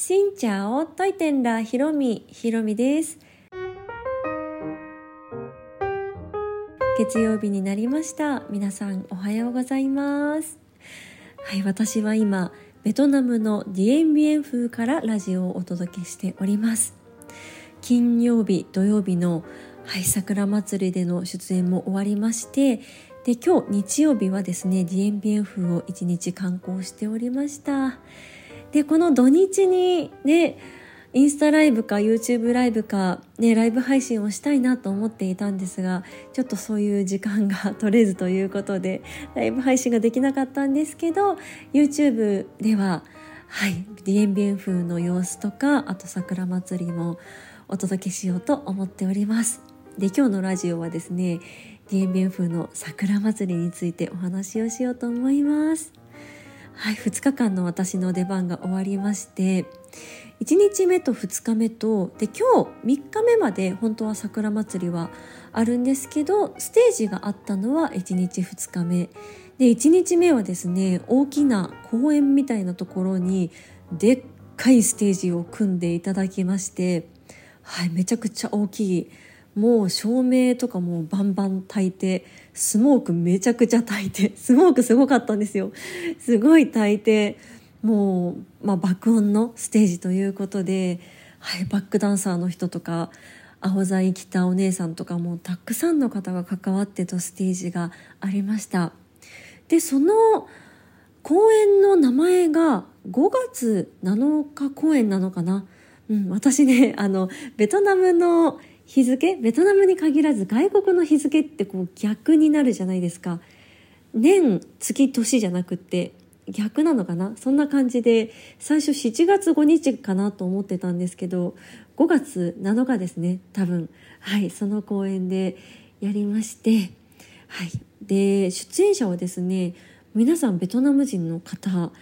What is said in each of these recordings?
しんちゃおといてんらひろみひろみです。月曜日になりました。皆さんおはようございます。はい私は今ベトナムのディエンビエン風からラジオをお届けしております。金曜日土曜日のはい桜祭りでの出演も終わりましてで今日日曜日はですねディエンビエン風を一日観光しておりました。でこの土日にねインスタライブか YouTube ライブか、ね、ライブ配信をしたいなと思っていたんですがちょっとそういう時間が 取れずということでライブ配信ができなかったんですけど YouTube でははいディエンビエン風の様子とかあと桜祭りもお届けしようと思っておりますで今日のラジオはですねディエンビエン風の桜祭りについてお話をしようと思います。はい、2日間の私の出番が終わりまして1日目と2日目とで今日3日目まで本当は桜祭りはあるんですけどステージがあったのは1日2日目。で1日目はですね大きな公園みたいなところにでっかいステージを組んでいただきましてはいめちゃくちゃ大きい。もう照明とかもバンバン焚いてスモークめちゃくちゃ焚いて スモークすごかったんですよ。すごい焚いてもう、まあ、爆音のステージということで、はい、バックダンサーの人とか青材着たお姉さんとかもたくさんの方が関わってとステージがありました。でその公演の名前が5月7日公演なのかな、うん、私ねあのベトナムの日付ベトナムに限らず外国の日付ってこう逆になるじゃないですか。年月年じゃなくって逆なのかな？そんな感じで最初7月5日かなと思ってたんですけど5月7日ですね多分。はいその公演でやりましてはい。で出演者はですね皆さんベトナム人の方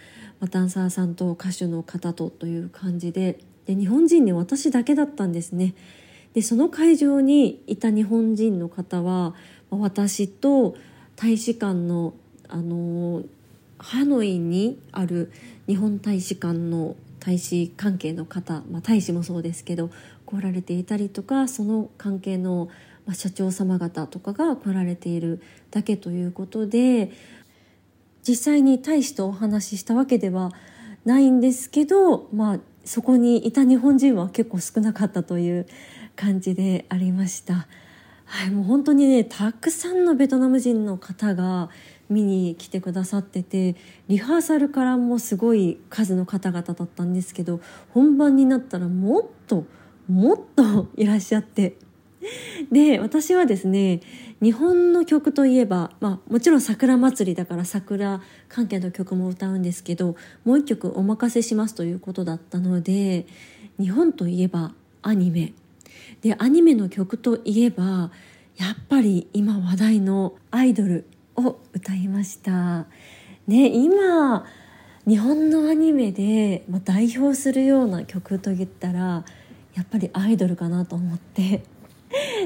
ダンサーさんと歌手の方とという感じでで日本人ね私だけだったんですね。でその会場にいた日本人の方は私と大使館のあのハノイにある日本大使館の大使関係の方、まあ、大使もそうですけど来られていたりとかその関係の社長様方とかが来られているだけということで実際に大使とお話ししたわけではないんですけど、まあ、そこにいた日本人は結構少なかったという感じでありました。はい、もう本当にねたくさんのベトナム人の方が見に来てくださっててリハーサルからもすごい数の方々だったんですけど本番になったらもっともっと いらっしゃってで私はですね日本の曲といえば、まあ、もちろん桜祭りだから桜関係の曲も歌うんですけどもう一曲お任せしますということだったので日本といえばアニメでアニメの曲といえばやっぱり今話題のアイドルを歌いました。ね、今日本のアニメで代表するような曲といったらやっぱりアイドルかなと思って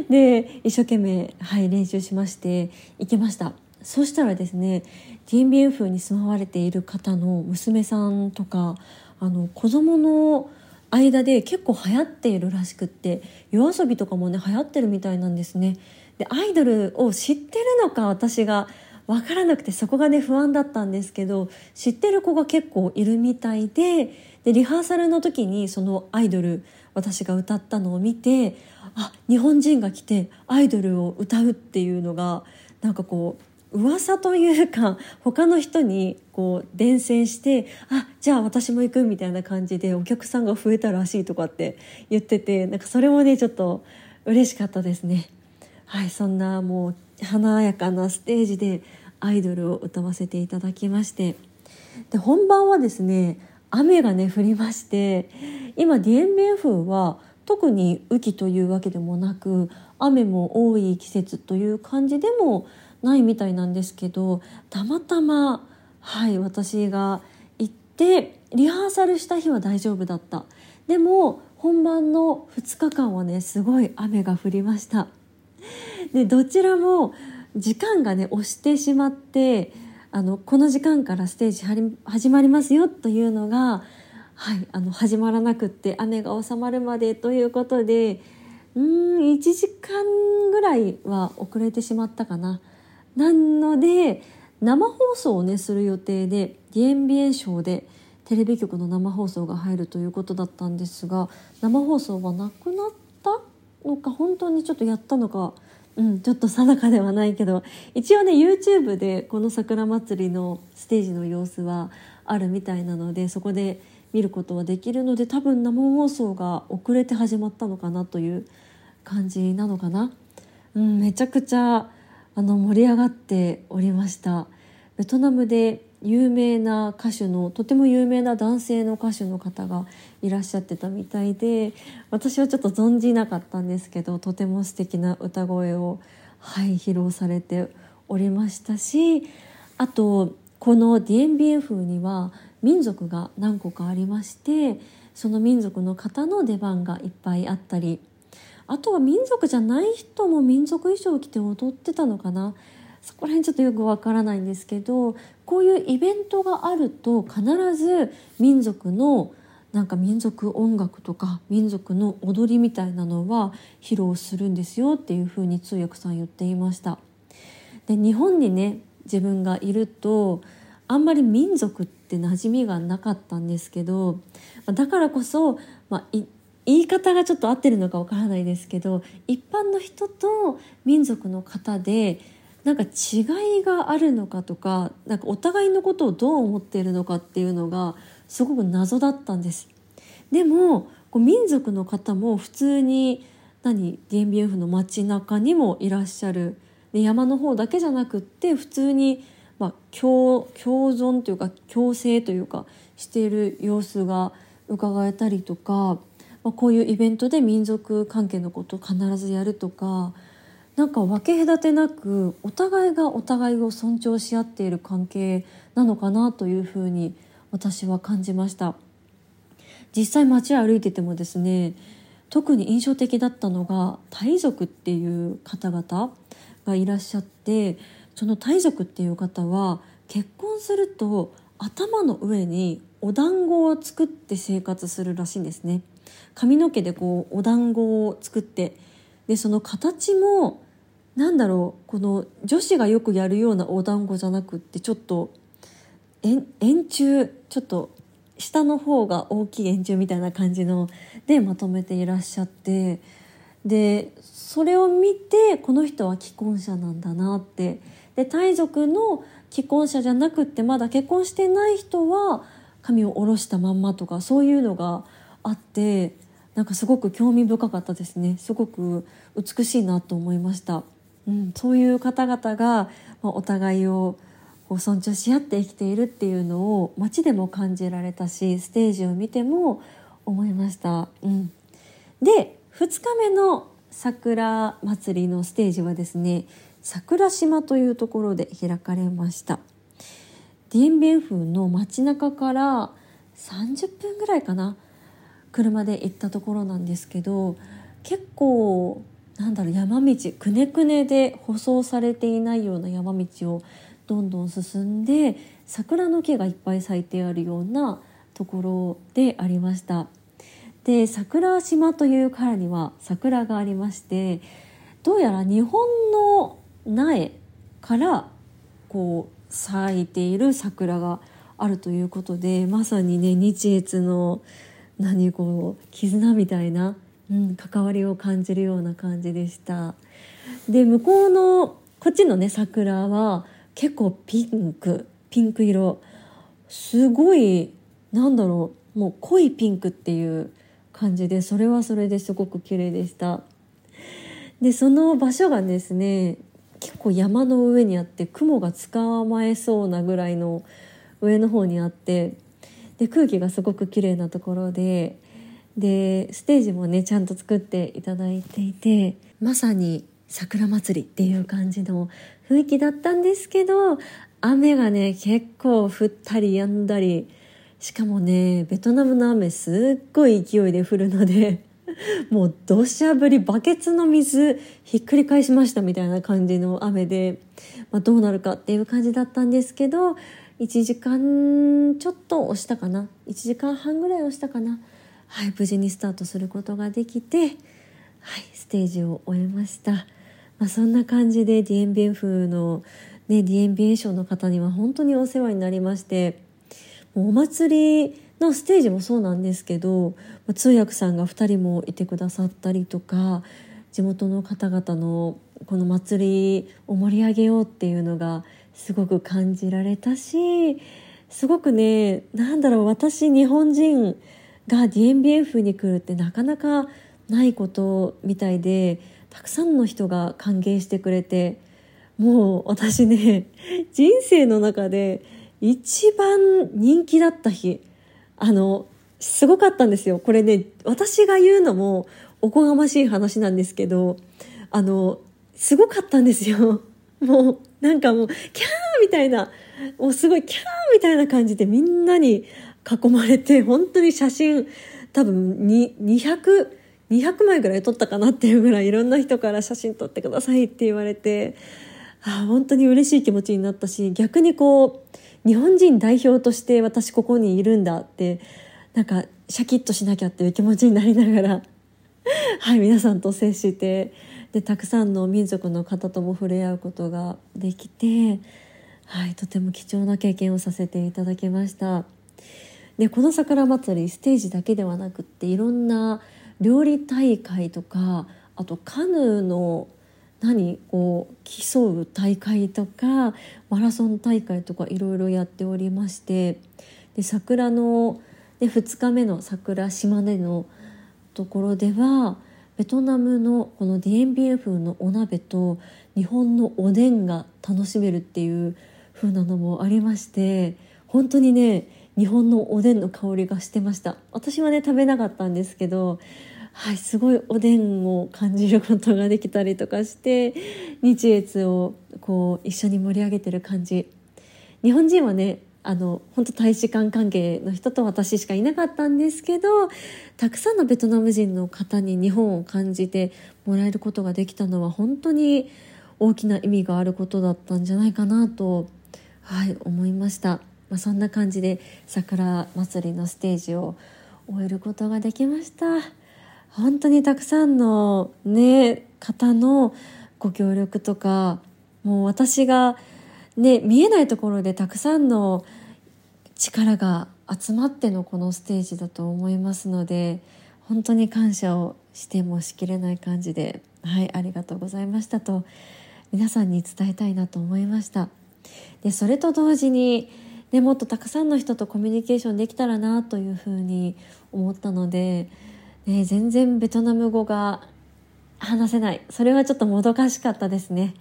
で一生懸命、はい、練習しまして行きましたそしたらですね TBF に住まわれている方の娘さんとかあの子供の間で結構流行っているらしくって夜遊びとかもね流行ってるみたいなんですね。でアイドルを知ってるのか私が分からなくてそこがね不安だったんですけど知ってる子が結構いるみたいででリハーサルの時にそのアイドル私が歌ったのを見てあ日本人が来てアイドルを歌うっていうのがなんかこう噂というか他の人にこう伝染してあじゃあ私も行くみたいな感じでお客さんが増えたらしいとかって言っててなんかそれもねちょっと嬉しかったですね。はいそんなもう華やかなステージでアイドルを歌わせていただきましてで本番はですね雨がね降りまして今ディエンビエ風は特に雨季というわけでもなく雨も多い季節という感じでもないみたいなんですけどたまたまはい私が行ってリハーサルした日は大丈夫だったでも本番の2日間はねすごい雨が降りましたでどちらも時間がね押してしまってあのこの時間からステージ始まりますよというのがはい、あの始まらなくって雨が収まるまでということでうん1時間ぐらいは遅れてしまったかな。なので生放送をねする予定でディエンビエンショーでテレビ局の生放送が入るということだったんですが生放送はなくなったのか本当にちょっとやったのか、うん、ちょっと定かではないけど一応ね YouTube でこの桜祭りのステージの様子はあるみたいなのでそこで見ることはできるので多分生放送が遅れて始まったのかなという感じなのかな。うん、めちゃくちゃあの盛り上がっておりました。ベトナムで有名な歌手のとても有名な男性の歌手の方がいらっしゃってたみたいで私はちょっと存じなかったんですけどとても素敵な歌声を、はい、披露されておりましたしあとこのディエンビエン風には民族が何個かありましてその民族の方の出番がいっぱいあったりあとは民族じゃない人も民族衣装を着て踊ってたのかなそこら辺ちょっとよくわからないんですけどこういうイベントがあると必ず民族のなんか民族音楽とか民族の踊りみたいなのは披露するんですよっていうふうに通訳さん言っていました。で日本にね自分がいるとあんまり民族って馴染みがなかったんですけどだからこそ、まあ、言い方がちょっと合ってるのかわからないですけど一般の人と民族の方でなんか違いがあるのかとかなんかお互いのことをどう思っているのかっていうのがすごく謎だったんです。でもこう民族の方も普通に何 DMBF の街中にもいらっしゃるで山の方だけじゃなくって普通に、まあ、共共存というか共生というかしている様子が伺えたりとかまあ、こういうイベントで民族関係のことを必ずやるとかなんか分け隔てなくお互いがお互いを尊重し合っている関係なのかなというふうに私は感じました。実際街を歩いててもですね特に印象的だったのがタイ族っていう方々がいらっしゃってそのタイ族っていう方は結婚すると頭の上にお団子を作って生活するらしいんですね。髪の毛でこうお団子を作ってでその形もなんだろうこの女子がよくやるようなお団子じゃなくってちょっと円柱ちょっと下の方が大きい円柱みたいな感じのでまとめていらっしゃってでそれを見てこの人は既婚者なんだなって。でタイ族の既婚者じゃなくってまだ結婚してない人は髪を下ろしたまんまとかそういうのがあってなんかすごく興味深かったですね。すごく美しいなと思いました、うん、そういう方々が、ま、お互いをこう尊重し合って生きているっていうのを街でも感じられたしステージを見ても思いました、うん、で2日目の桜祭りのステージはですね桜島というところで開かれました。ディエンビエン風の街中から30分ぐらいかな車で行ったところなんですけど結構なんだろう山道くねくねで舗装されていないような山道をどんどん進んで桜の木がいっぱい咲いてあるようなところでありました。で桜島というからには桜がありましてどうやら日本の苗からこう咲いている桜があるということでまさにね日越の何こう絆みたいな、うん、関わりを感じるような感じでした。で向こうのこっちのね桜は結構ピンクピンク色。すごいなんだろうもう濃いピンクっていう感じでそれはそれですごく綺麗でした。でその場所がですね結構山の上にあって雲が捕まえそうなぐらいの上の方にあってで空気がすごく綺麗なところででステージもねちゃんと作っていただいていてまさに桜祭りっていう感じの雰囲気だったんですけど雨がね結構降ったり止んだりしかもねベトナムの雨すっごい勢いで降るので もう土砂降りバケツの水ひっくり返しましたみたいな感じの雨で、まあ、どうなるかっていう感じだったんですけど1時間ちょっと押したかな。1時間半ぐらい押したかな。はい無事にスタートすることができてはいステージを終えました、まあ、そんな感じでディエンビエン風のねディエンビエン賞の方には本当にお世話になりましてもうお祭りのステージもそうなんですけど通訳さんが2人もいてくださったりとか地元の方々のこの祭りを盛り上げようっていうのがすごく感じられたしすごくねなんだろう私日本人が DMBF に来るってなかなかないことみたいでたくさんの人が歓迎してくれてもう私ね人生の中で一番人気だった日あのすごかったんですよ。これね私が言うのもおこがましい話なんですけどあのすごかったんですよ。もうなんかもうキャーみたいなもうすごいキャーみたいな感じでみんなに囲まれて本当に写真多分に200 200枚ぐらい撮ったかなっていうぐらいいろんな人から写真撮ってくださいって言われてあ本当に嬉しい気持ちになったし逆にこう日本人代表として私ここにいるんだってなんかシャキッとしなきゃっていう気持ちになりながらはい皆さんと接してでたくさんの民族の方とも触れ合うことができて、はい、とても貴重な経験をさせていただきました。でこの桜祭りステージだけではなくっていろんな料理大会とかあとカヌーの何こう競う大会とかマラソン大会とかいろいろやっておりましてで桜ので2日目の桜島根のところではベトナムのこのディエンビエ風のお鍋と日本のおでんが楽しめるっていう風なのもありまして本当にね日本のおでんの香りがしてました。私はね食べなかったんですけどはいすごいおでんを感じることができたりとかして日越をこう一緒に盛り上げてる感じ。日本人はねあの本当大使館関係の人と私しかいなかったんですけどたくさんのベトナム人の方に日本を感じてもらえることができたのは本当に大きな意味があることだったんじゃないかなと、はい、思いました、まあ、そんな感じで桜祭りのステージを終えることができました。本当にたくさんのね方のご協力とかもう私がね、見えないところでたくさんの力が集まってのこのステージだと思いますので本当に感謝をしてもしきれない感じではいありがとうございましたと皆さんに伝えたいなと思いましたでそれと同時に、ね、もっとたくさんの人とコミュニケーションできたらなというふうに思ったので、ね、全然ベトナム語が話せないそれはちょっともどかしかったですね。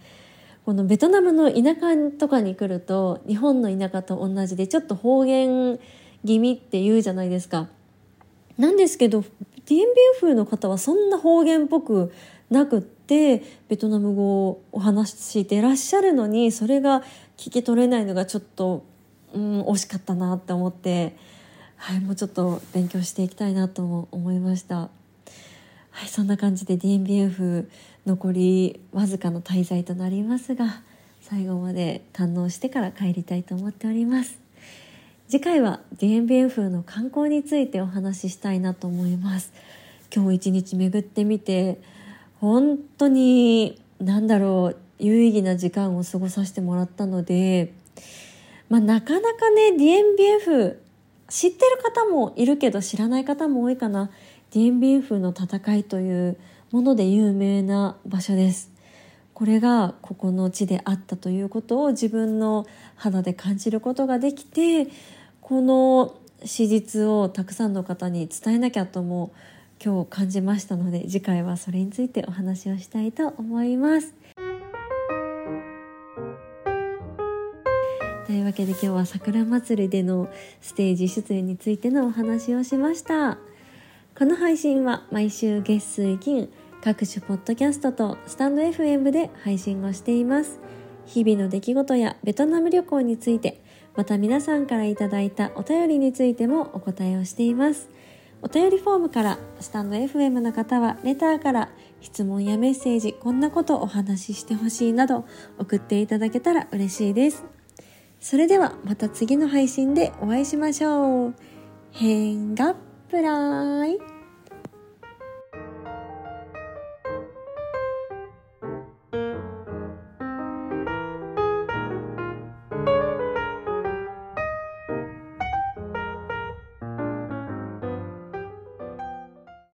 このベトナムの田舎とかに来ると日本の田舎と同じでちょっと方言気味って言うじゃないですか。なんですけどディエンビエ風の方はそんな方言っぽくなくってベトナム語をお話ししてらっしゃるのにそれが聞き取れないのがちょっと、うん、惜しかったなって思って、はい、もうちょっと勉強していきたいなと思いました。はい、そんな感じで DNBF 残りわずかの滞在となりますが最後まで堪能してから帰りたいと思っております。次回は DNBF の観光についてお話ししたいなと思います。今日一日巡ってみて本当に何だろう有意義な時間を過ごさせてもらったので、まあ、なかなかね DNBF 知ってる方もいるけど知らない方も多いかな。ディエンビンフの戦いというもので有名な場所ですこれがここの地であったということを自分の肌で感じることができてこの史実をたくさんの方に伝えなきゃとも今日感じましたので次回はそれについてお話をしたいと思います。というわけで今日は桜祭りでのステージ出演についてのお話をしました。この配信は毎週月水金各種ポッドキャストとスタンド FM で配信をしています。日々の出来事やベトナム旅行についてまた皆さんからいただいたお便りについてもお答えをしています。お便りフォームからスタンド FM の方はレターから質問やメッセージこんなことお話ししてほしいなど送っていただけたら嬉しいです。それではまた次の配信でお会いしましょう。変がプライ